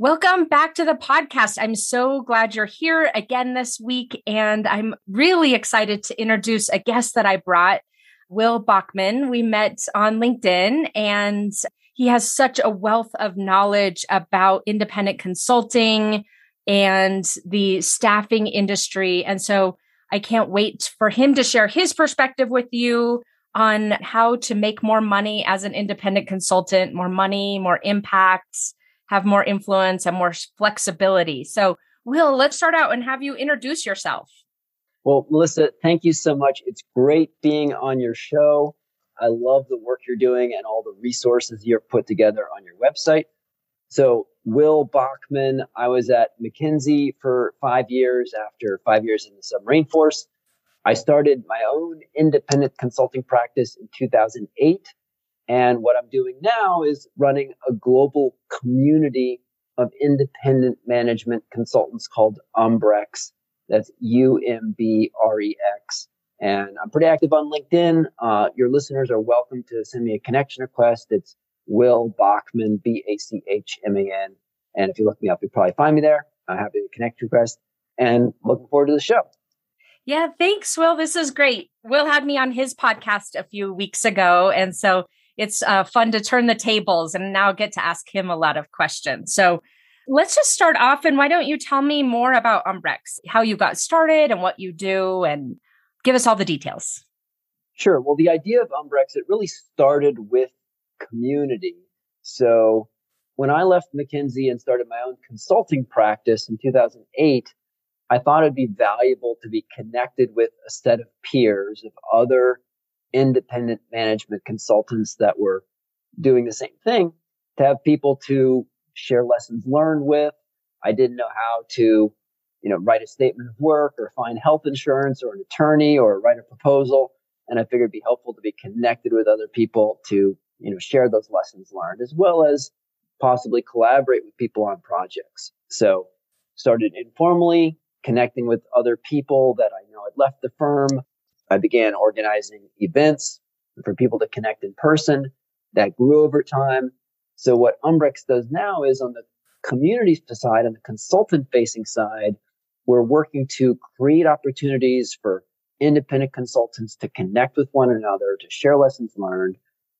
Welcome back to the podcast. I'm so glad you're here again this week. And I'm really excited to introduce a guest that I brought, Will Bachman. We met on LinkedIn and he has such a wealth of knowledge about independent consulting and the staffing industry. And so I can't wait for him to share his perspective with you on how to make more money as an independent consultant, more money, more impacts have more influence and more flexibility. So, Will, let's start out and have you introduce yourself. Well, Melissa, thank you so much. It's great being on your show. I love the work you're doing and all the resources you've put together on your website. So, Will Bachman, I was at McKinsey for five years after five years in the submarine force. I started my own independent consulting practice in 2008 and what I'm doing now is running a global community of independent management consultants called Umbrex. That's U M B R E X. And I'm pretty active on LinkedIn. Uh, your listeners are welcome to send me a connection request. It's Will Bachman, B A C H M A N. And if you look me up, you'll probably find me there. I'm happy to connect request and looking forward to the show. Yeah, thanks, Will. This is great. Will had me on his podcast a few weeks ago. And so it's uh, fun to turn the tables and now get to ask him a lot of questions. So let's just start off. And why don't you tell me more about Umbrex, how you got started and what you do, and give us all the details. Sure. Well, the idea of Umbrex, it really started with community. So when I left McKinsey and started my own consulting practice in 2008, I thought it'd be valuable to be connected with a set of peers of other independent management consultants that were doing the same thing to have people to share lessons learned with. I didn't know how to, you know, write a statement of work or find health insurance or an attorney or write a proposal. And I figured it'd be helpful to be connected with other people to, you know, share those lessons learned as well as possibly collaborate with people on projects. So started informally connecting with other people that I know had left the firm I began organizing events for people to connect in person. That grew over time. So what Umbrex does now is on the community side, on the consultant facing side, we're working to create opportunities for independent consultants to connect with one another, to share lessons learned.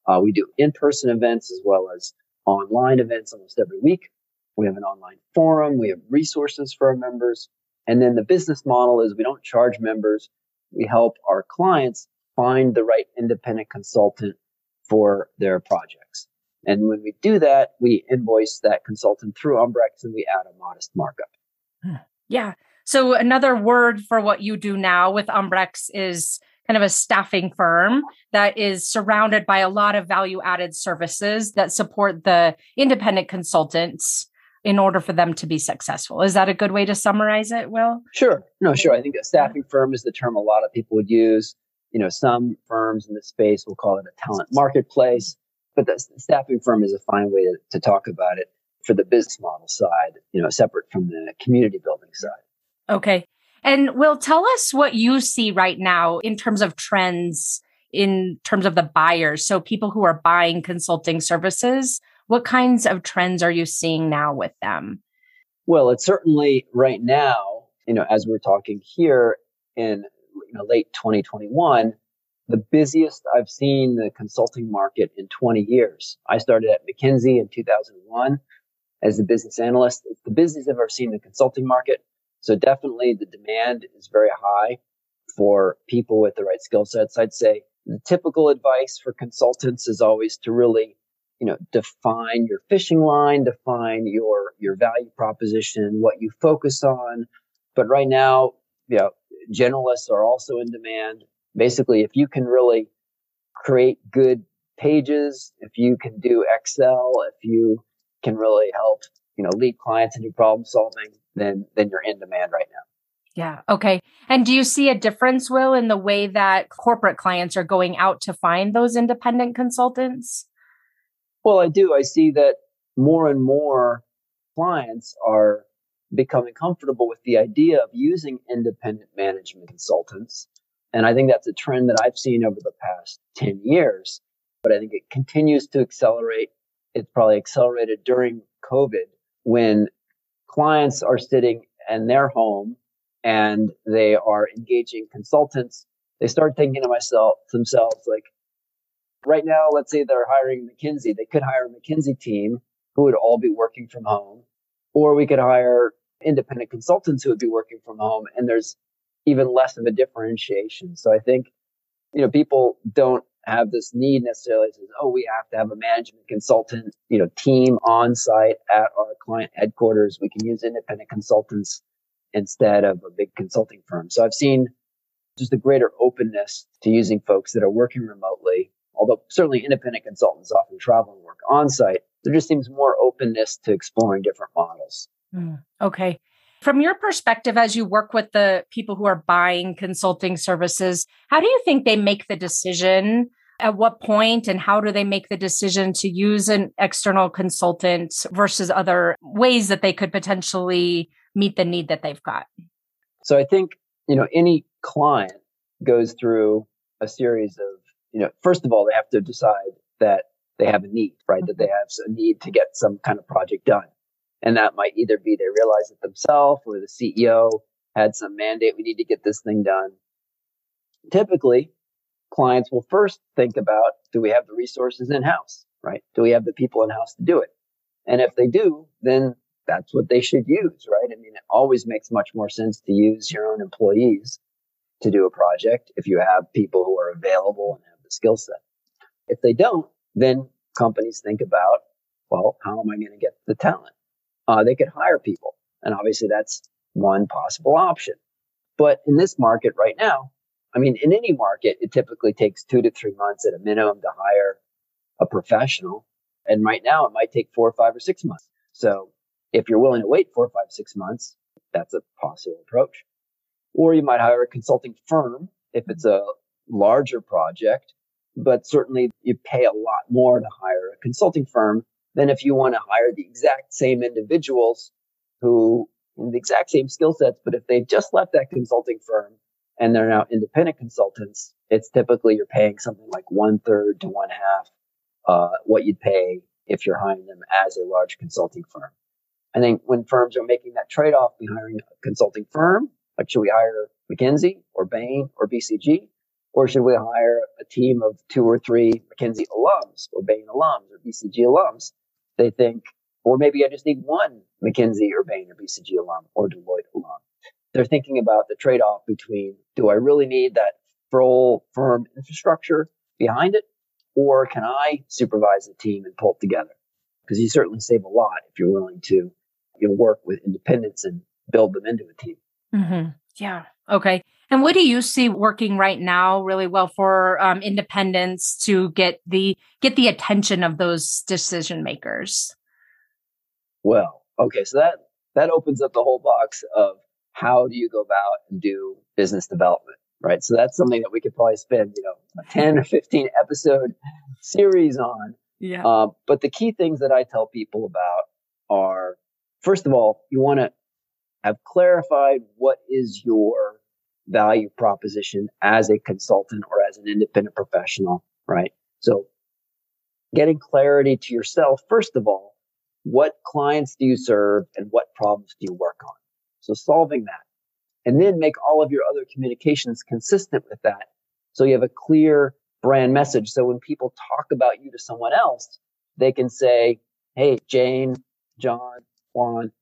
Uh, we do in-person events as well as online events almost every week. We have an online forum. We have resources for our members. And then the business model is we don't charge members we help our clients find the right independent consultant for their projects. And when we do that, we invoice that consultant through Umbrex and we add a modest markup. Hmm. Yeah. So another word for what you do now with Umbrex is kind of a staffing firm that is surrounded by a lot of value added services that support the independent consultants in order for them to be successful. Is that a good way to summarize it, Will? Sure. No, sure. I think a staffing firm is the term a lot of people would use. You know, some firms in the space will call it a talent marketplace, but the staffing firm is a fine way to, to talk about it for the business model side, you know, separate from the community building side. Okay. And Will, tell us what you see right now in terms of trends in terms of the buyers. So people who are buying consulting services, what kinds of trends are you seeing now with them? Well, it's certainly right now, you know, as we're talking here in you know, late 2021, the busiest I've seen the consulting market in 20 years. I started at McKinsey in 2001 as a business analyst. It's the busiest I've ever seen the consulting market. So definitely the demand is very high for people with the right skill sets. I'd say the typical advice for consultants is always to really you know, define your fishing line, define your, your value proposition, what you focus on. But right now, you know, generalists are also in demand. Basically, if you can really create good pages, if you can do Excel, if you can really help, you know, lead clients into problem solving, then, then you're in demand right now. Yeah. Okay. And do you see a difference, Will, in the way that corporate clients are going out to find those independent consultants? Well, I do. I see that more and more clients are becoming comfortable with the idea of using independent management consultants. And I think that's a trend that I've seen over the past 10 years, but I think it continues to accelerate. It's probably accelerated during COVID when clients are sitting in their home and they are engaging consultants, they start thinking to myself themselves like, right now, let's say they're hiring McKinsey, they could hire a McKinsey team who would all be working from home, or we could hire independent consultants who would be working from home, and there's even less of a differentiation. So I think, you know, people don't have this need necessarily says, oh, we have to have a management consultant, you know, team on site at our client headquarters. We can use independent consultants instead of a big consulting firm. So I've seen just a greater openness to using folks that are working remotely. Although certainly independent consultants often travel and work on site, there just seems more openness to exploring different models. Mm, okay. From your perspective, as you work with the people who are buying consulting services, how do you think they make the decision? At what point and how do they make the decision to use an external consultant versus other ways that they could potentially meet the need that they've got? So I think, you know, any client goes through a series of, you know, first of all, they have to decide that they have a need, right? Mm-hmm. That they have a need to get some kind of project done. And that might either be they realize it themselves or the CEO had some mandate, we need to get this thing done. Typically, clients will first think about, do we have the resources in house, right? Do we have the people in house to do it? And if they do, then that's what they should use, right? I mean, it always makes much more sense to use your own employees to do a project if you have people who are available and skill set. If they don't, then companies think about, well, how am I going to get the talent? uh, they could hire people. And obviously that's one possible option. But in this market right now, I mean, in any market, it typically takes two to three months at a minimum to hire a professional. And right now it might take four or five or six months. So if you're willing to wait four or five, six months, that's a possible approach. Or you might hire a consulting firm if it's a larger project, but certainly you pay a lot more to hire a consulting firm than if you want to hire the exact same individuals who in the exact same skill sets, but if they've just left that consulting firm and they're now independent consultants, it's typically you're paying something like one third to one half uh, what you'd pay if you're hiring them as a large consulting firm. I think when firms are making that trade off between hiring a consulting firm, like should we hire McKinsey or Bain or BCG? Or should we hire a team of two or three McKinsey alums or Bain alums or BCG alums? They think, or maybe I just need one McKinsey or Bain or BCG alum or Deloitte alum. They're thinking about the trade off between do I really need that full firm infrastructure behind it? Or can I supervise the team and pull it together? Because you certainly save a lot if you're willing to you know, work with independents and build them into a team. Mm-hmm. Yeah. Okay. And what do you see working right now really well for um, independents to get the get the attention of those decision makers? Well, okay, so that that opens up the whole box of how do you go about and do business development, right? So that's something that we could probably spend, you know, a 10 or 15 episode series on. Yeah. Uh, but the key things that I tell people about are, first of all, you want to have clarified what is your value proposition as a consultant or as an independent professional, right? So getting clarity to yourself, first of all, what clients do you serve and what problems do you work on? So solving that and then make all of your other communications consistent with that. So you have a clear brand message. So when people talk about you to someone else, they can say, Hey, Jane, John, Juan,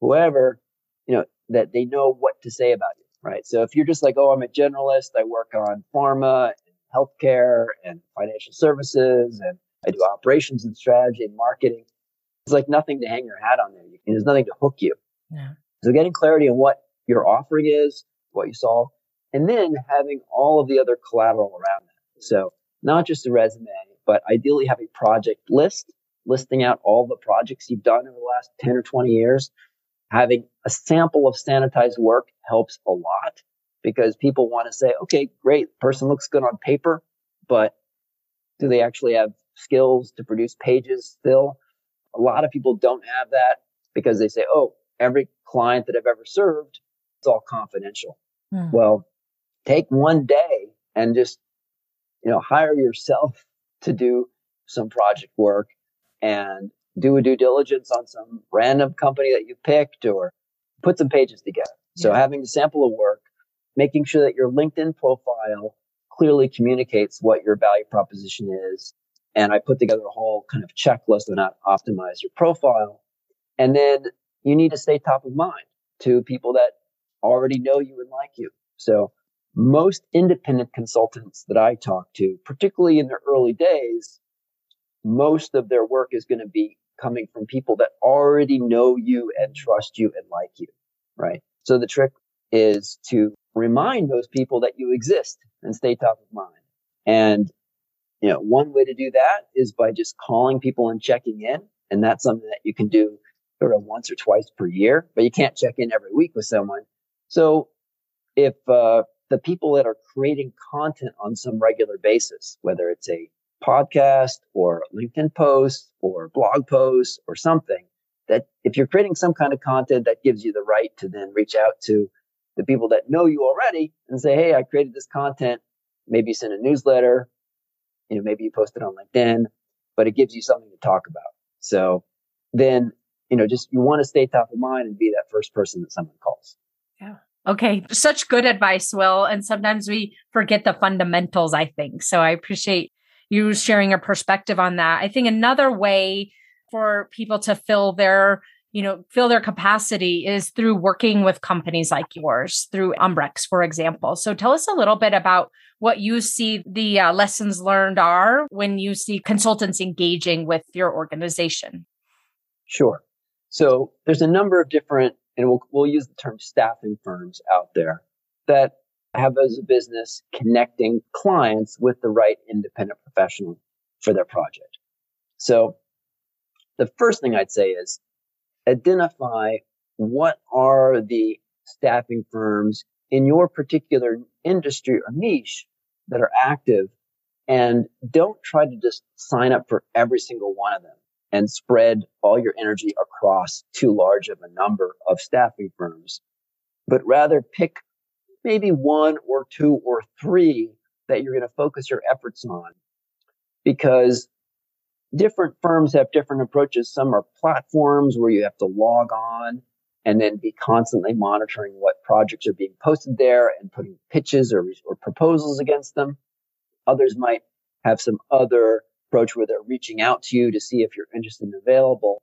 whoever, you know, that they know what to say about you right? So if you're just like, oh, I'm a generalist, I work on pharma and healthcare and financial services, and I do operations and strategy and marketing, it's like nothing to hang your hat on there. There's nothing to hook you. Yeah. So getting clarity on what your offering is, what you solve, and then having all of the other collateral around that. So not just a resume, but ideally have a project list listing out all the projects you've done over the last 10 or 20 years having a sample of sanitized work helps a lot because people want to say, okay, great, person looks good on paper, but do they actually have skills to produce pages still? A lot of people don't have that because they say, oh, every client that I've ever served, it's all confidential. Hmm. Well, take one day and just, you know, hire yourself to do some project work and do a due diligence on some random company that you picked or put some pages together. So yeah. having a sample of work, making sure that your LinkedIn profile clearly communicates what your value proposition is. And I put together a whole kind of checklist on how to optimize your profile. And then you need to stay top of mind to people that already know you and like you. So most independent consultants that I talk to, particularly in their early days, most of their work is going to be coming from people that already know you and trust you and like you, right? So the trick is to remind those people that you exist and stay top of mind. And, you know, one way to do that is by just calling people and checking in. And that's something that you can do sort of once or twice per year, but you can't check in every week with someone. So if, uh, the people that are creating content on some regular basis, whether it's a podcast or LinkedIn post or blog post or something that if you're creating some kind of content that gives you the right to then reach out to the people that know you already and say, Hey, I created this content. Maybe you send a newsletter. You know, maybe you post it on LinkedIn, but it gives you something to talk about. So then, you know, just you want to stay top of mind and be that first person that someone calls. Yeah. Okay. Such good advice, Will. And sometimes we forget the fundamentals, I think. So I appreciate you sharing a perspective on that. I think another way for people to fill their you know fill their capacity is through working with companies like yours through umbrex for example. So tell us a little bit about what you see the uh, lessons learned are when you see consultants engaging with your organization. Sure. So there's a number of different and we'll, we'll use the term staffing firms out there that have as a business connecting clients with the right independent professional for their project. So the first thing I'd say is identify what are the staffing firms in your particular industry or niche that are active and don't try to just sign up for every single one of them and spread all your energy across too large of a number of staffing firms, but rather pick maybe one or two or three that you're going to focus your efforts on because different firms have different approaches. Some are platforms where you have to log on and then be constantly monitoring what projects are being posted there and putting pitches or, or proposals against them. Others might have some other approach where they're reaching out to you to see if you're interested and available.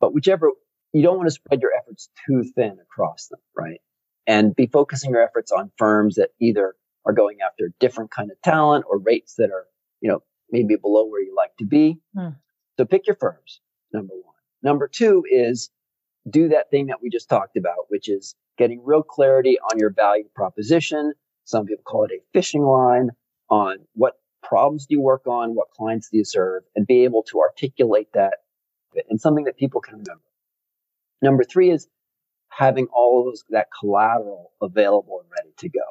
But whichever, you don't want to spread your efforts too thin across them, right? And be focusing your efforts on firms that either are going after a different kind of talent or rates that are, you know, maybe below where you like to be. Mm. So pick your firms, number one. Number two is do that thing that we just talked about, which is getting real clarity on your value proposition. Some people call it a fishing line on what problems do you work on, what clients do you serve, and be able to articulate that and something that people can remember. Number three is having all of those, that collateral available and ready to go.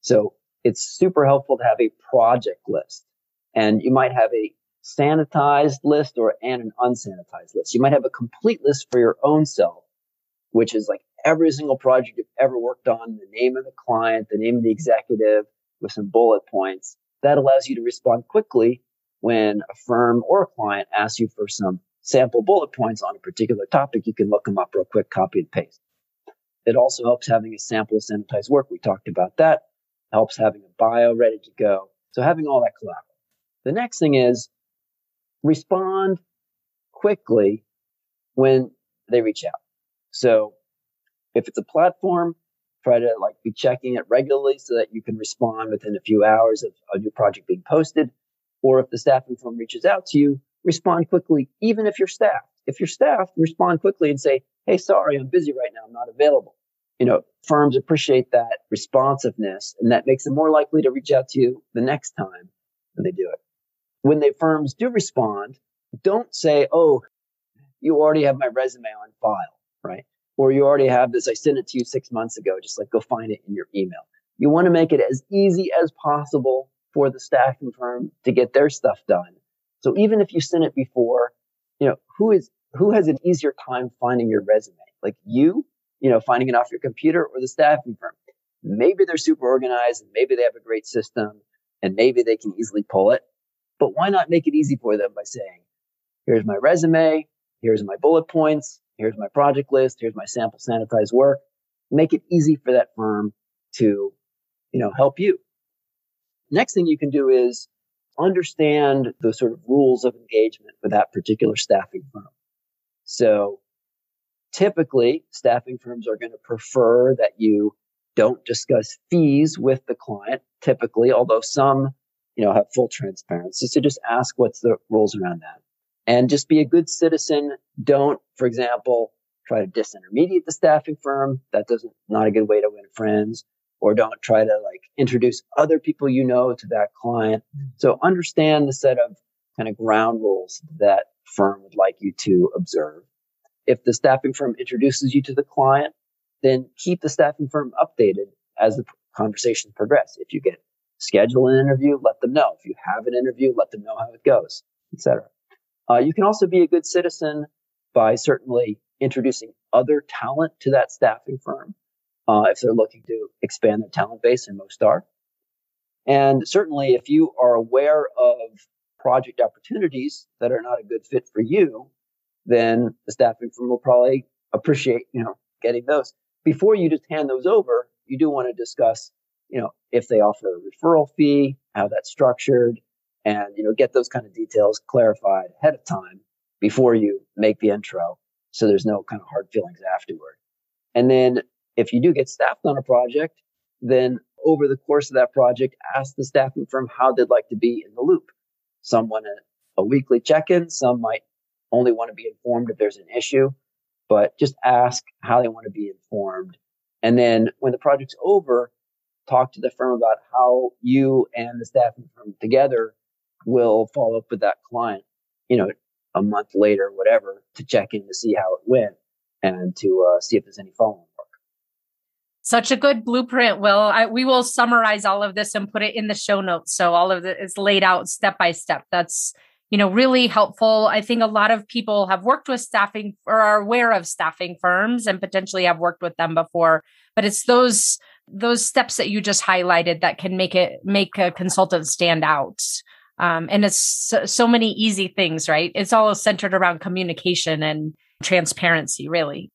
So it's super helpful to have a project list and you might have a sanitized list or and an unsanitized list. You might have a complete list for your own self, which is like every single project you've ever worked on, the name of the client, the name of the executive with some bullet points. That allows you to respond quickly when a firm or a client asks you for some sample bullet points on a particular topic. You can look them up real quick, copy and paste. It also helps having a sample of sanitized work. We talked about that. Helps having a bio ready to go. So having all that collateral. The next thing is respond quickly when they reach out. So if it's a platform, try to like be checking it regularly so that you can respond within a few hours of a new project being posted. Or if the staffing firm reaches out to you, respond quickly, even if you're staffed. If you're staffed, respond quickly and say, Hey, sorry, I'm busy right now. I'm not available. You know, firms appreciate that responsiveness and that makes them more likely to reach out to you the next time when they do it. When the firms do respond, don't say, Oh, you already have my resume on file, right? Or you already have this. I sent it to you six months ago. Just like go find it in your email. You want to make it as easy as possible for the staffing firm to get their stuff done. So even if you sent it before, you know, who is who has an easier time finding your resume? Like you, you know, finding it off your computer or the staffing firm? Maybe they're super organized and maybe they have a great system and maybe they can easily pull it. But why not make it easy for them by saying, here's my resume. here's my bullet points, here's my project list, here's my sample sanitized work. Make it easy for that firm to, you know, help you. Next thing you can do is understand the sort of rules of engagement for that particular staffing firm. So typically staffing firms are going to prefer that you don't discuss fees with the client typically, although some, you know, have full transparency. So just ask what's the rules around that and just be a good citizen. Don't, for example, try to disintermediate the staffing firm. That doesn't, not a good way to win friends or don't try to like introduce other people you know to that client. Mm. So understand the set of kind of ground rules that firm would like you to observe. If the staffing firm introduces you to the client, then keep the staffing firm updated as the conversations progress. If you get schedule an interview, let them know. If you have an interview, let them know how it goes, etc. Uh, you can also be a good citizen by certainly introducing other talent to that staffing firm uh, if they're looking to expand their talent base, and most are. And certainly, if you are aware of project opportunities that are not a good fit for you, then the staffing firm will probably appreciate, you know, getting those. Before you just hand those over, you do want to discuss, you know, if they offer a referral fee, how that's structured, and, you know, get those kind of details clarified ahead of time before you make the intro. So there's no kind of hard feelings afterward. And then if you do get staffed on a project, then over the course of that project, ask the staffing firm how they'd like to be in the loop. Some want a, a weekly check-in. Some might only want to be informed if there's an issue, but just ask how they want to be informed. And then when the project's over, talk to the firm about how you and the staffing firm together will follow up with that client, you know, a month later, whatever, to check in to see how it went and to uh, see if there's any follow up. Such a good blueprint, Will. We will summarize all of this and put it in the show notes. So all of it is laid out step by step. That's, you know, really helpful. I think a lot of people have worked with staffing or are aware of staffing firms and potentially have worked with them before, but it's those those steps that you just highlighted that can make it make a consultant stand out. Um, and it's so, so many easy things, right? It's all centered around communication and transparency, really.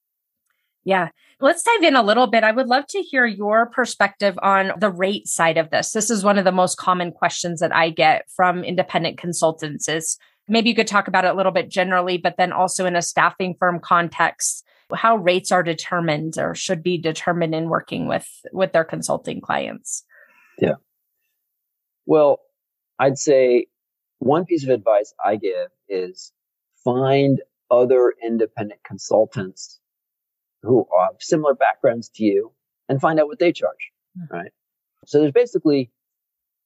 Yeah. Let's dive in a little bit. I would love to hear your perspective on the rate side of this. This is one of the most common questions that I get from independent consultants is maybe you could talk about it a little bit generally, but then also in a staffing firm context, how rates are determined or should be determined in working with with their consulting clients. Yeah. Well, I'd say one piece of advice I give is find other independent consultants who have similar backgrounds to you and find out what they charge, mm-hmm. right? So there's basically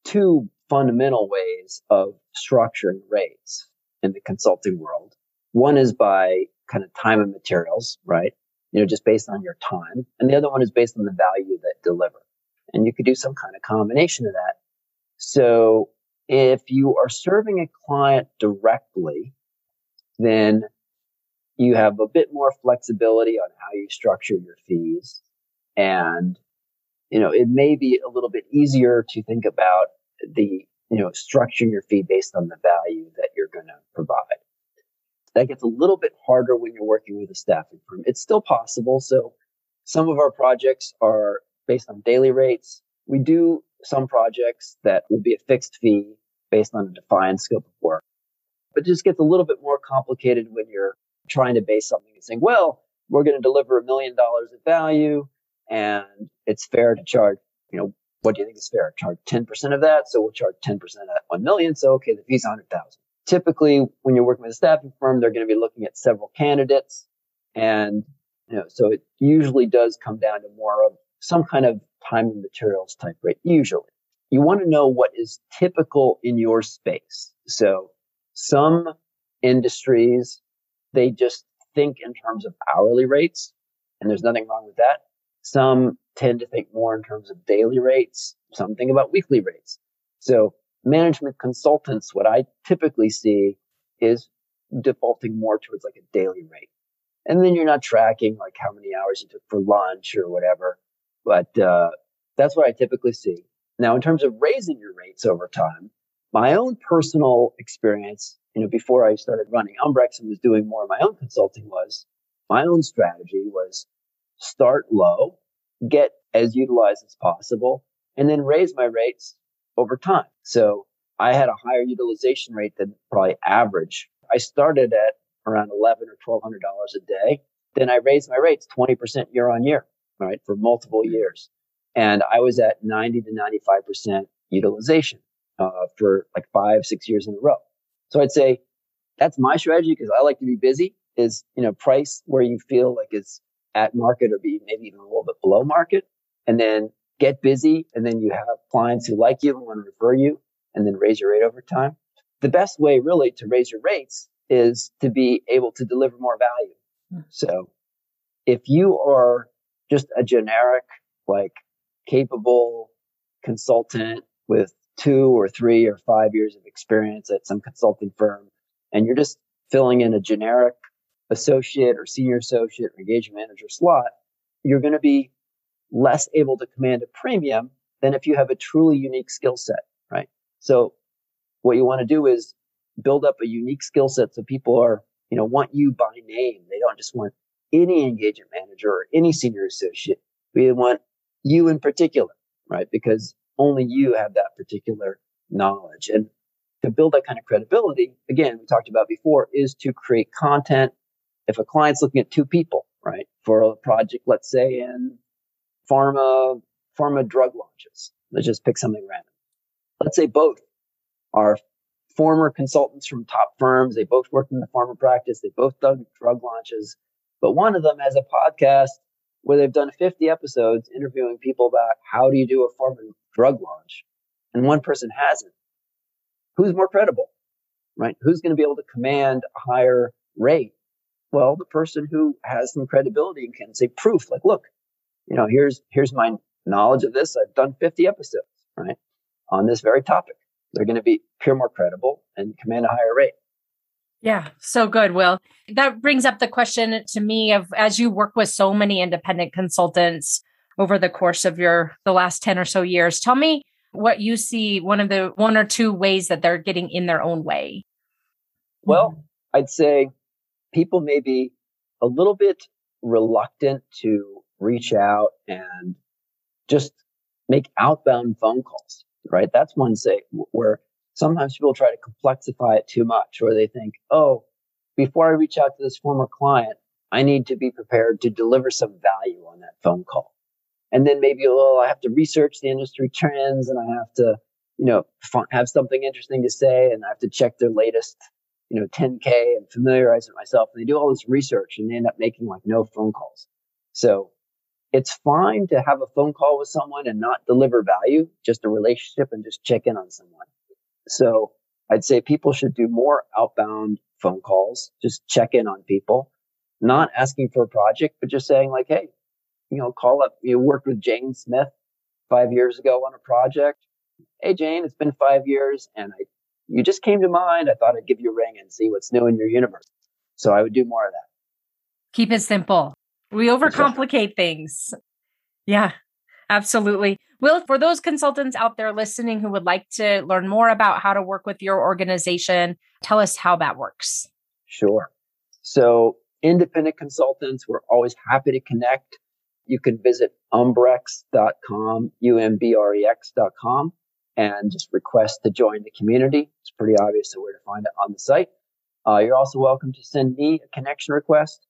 two fundamental ways of structuring rates in the consulting world. One is by kind of time and materials, right? You know, just based on your time. And the other one is based on the value that deliver. And you could do some kind of combination of that. So if you are serving a client directly, then you have a bit more flexibility on how you structure your fees. And, you know, it may be a little bit easier to think about the, you know, structuring your fee based on the value that you're going to provide. That gets a little bit harder when you're working with a staffing firm. It's still possible. So some of our projects are based on daily rates. We do some projects that will be a fixed fee based on a defined scope of work. But it just gets a little bit more complicated when you're trying to base something and saying, well, we're going to deliver a million dollars of value and it's fair to charge, you know, what do you think is fair? Charge 10% of that. So we'll charge 10% of that 1 million. So, okay, the fee's 100,000. Typically, when you're working with a staffing firm, they're going to be looking at several candidates. And, you know, so it usually does come down to more of some kind of time and materials type rate, usually. You want to know what is typical in your space. So some industries they just think in terms of hourly rates, and there's nothing wrong with that. Some tend to think more in terms of daily rates. Some think about weekly rates. So management consultants, what I typically see is defaulting more towards like a daily rate. And then you're not tracking like how many hours you took for lunch or whatever. But, uh, that's what I typically see. Now, in terms of raising your rates over time, my own personal experience you know, before I started running Umbrex and was doing more of my own consulting was my own strategy was start low, get as utilized as possible, and then raise my rates over time. So I had a higher utilization rate than probably average. I started at around eleven or twelve hundred dollars a day. Then I raised my rates twenty percent year on year, right, for multiple years, and I was at ninety to ninety five percent utilization uh, for like five, six years in a row. So I'd say that's my strategy because I like to be busy. Is you know price where you feel like it's at market or be maybe even a little bit below market, and then get busy, and then you have clients who like you and want to refer you, and then raise your rate over time. The best way really to raise your rates is to be able to deliver more value. Hmm. So if you are just a generic, like capable consultant with two or three or five years of experience at some consulting firm, and you're just filling in a generic associate or senior associate or engagement manager slot, you're going to be less able to command a premium than if you have a truly unique skill set, right? So what you want to do is build up a unique skill set so people are, you know, want you by name. They don't just want any engagement manager or any senior associate. We want you in particular, right? Because only you have that particular knowledge. And to build that kind of credibility, again, we talked about before, is to create content. If a client's looking at two people, right, for a project, let's say in pharma, pharma drug launches, let's just pick something random. Let's say both are former consultants from top firms. They both worked in the pharma practice. They both done drug launches, but one of them has a podcast where they've done 50 episodes interviewing people about how do you do a pharma drug launch, and one person hasn't. Who's more credible, right? Who's going to be able to command a higher rate? Well, the person who has some credibility and can say proof, like, look, you know, here's here's my knowledge of this. I've done 50 episodes, right, on this very topic. They're going to be appear more credible and command a higher rate. Yeah, so good, Will. That brings up the question to me of as you work with so many independent consultants over the course of your the last 10 or so years, tell me what you see one of the one or two ways that they're getting in their own way. Well. I'd say people may be a little bit reluctant to reach out and just make outbound phone calls, right? That's one say where sometimes people try to complexify it too much, or they think, oh, before I reach out to this former client, I need to be prepared to deliver some value on that phone call. And then maybe, oh, I have to research the industry trends and I have to, you know, have something interesting to say and I have to check their latest, you know, 10K and familiarize with myself. And they do all this research and they end up making like no phone calls. So it's fine to have a phone call with someone and not deliver value, just a relationship and just check in on someone. So I'd say people should do more outbound phone calls, just check in on people, not asking for a project, but just saying like, Hey, you know, call up, you worked with Jane Smith five years ago on a project. Hey, Jane, it's been five years and I, you just came to mind. I thought I'd give you a ring and see what's new in your universe. So I would do more of that. Keep it simple. We overcomplicate things. Yeah, absolutely. Will, for those consultants out there listening who would like to learn more about how to work with your organization, tell us how that works. Sure. So, independent consultants, we're always happy to connect. You can visit umbrex.com, U-M-B-R-E-X.com, and just request to join the community. It's pretty obvious where to find it on the site. Uh, you're also welcome to send me a connection request.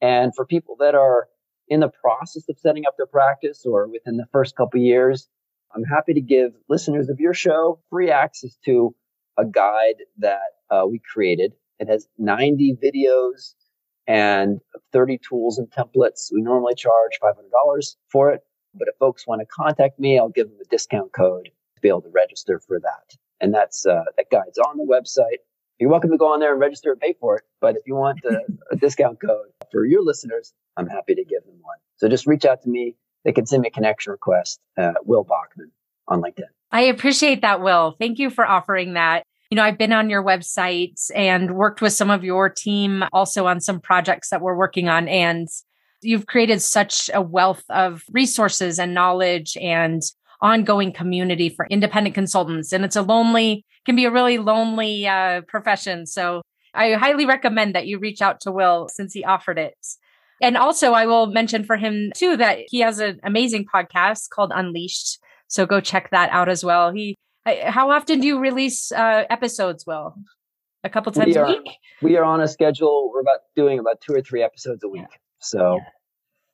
And for people that are in the process of setting up their practice or within the first couple years, I'm happy to give listeners of your show free access to a guide that uh, we created. It has 90 videos and 30 tools and templates. We normally charge $500 for it, but if folks want to contact me, I'll give them a discount code to be able to register for that. And that's uh, that guide's on the website. You're welcome to go on there and register and pay for it. But if you want a, a discount code for your listeners, I'm happy to give them one. So just reach out to me. They can send me a connection request, uh, Will Bachman on LinkedIn. I appreciate that, Will. Thank you for offering that. You know, I've been on your website and worked with some of your team also on some projects that we're working on. And you've created such a wealth of resources and knowledge and ongoing community for independent consultants. And it's a lonely, can be a really lonely uh, profession. So I highly recommend that you reach out to Will since he offered it. And also, I will mention for him too that he has an amazing podcast called Unleashed. So go check that out as well. He, how often do you release uh, episodes, Will? A couple times are, a week? We are on a schedule. We're about doing about two or three episodes a week. Yeah. So yeah.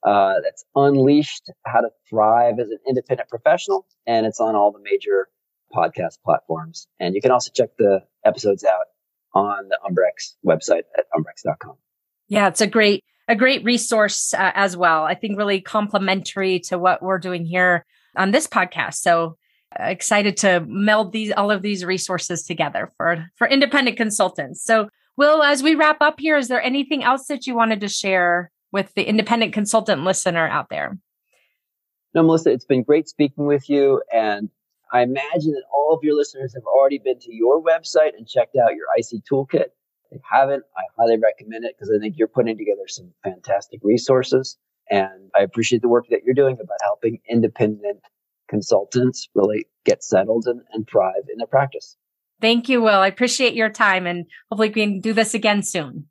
Uh, that's Unleashed How to Thrive as an Independent Professional. And it's on all the major podcast platforms. And you can also check the episodes out on the Umbrex website at umbrex.com. Yeah, it's a great a great resource uh, as well. I think really complementary to what we're doing here on this podcast. So uh, excited to meld these all of these resources together for for independent consultants. So Will, as we wrap up here, is there anything else that you wanted to share with the independent consultant listener out there? No, Melissa, it's been great speaking with you. And I imagine that all of your listeners have already been to your website and checked out your IC toolkit. If they haven't, I highly recommend it because I think you're putting together some fantastic resources. And I appreciate the work that you're doing about helping independent consultants really get settled and, and thrive in their practice. Thank you, Will. I appreciate your time and hopefully we can do this again soon.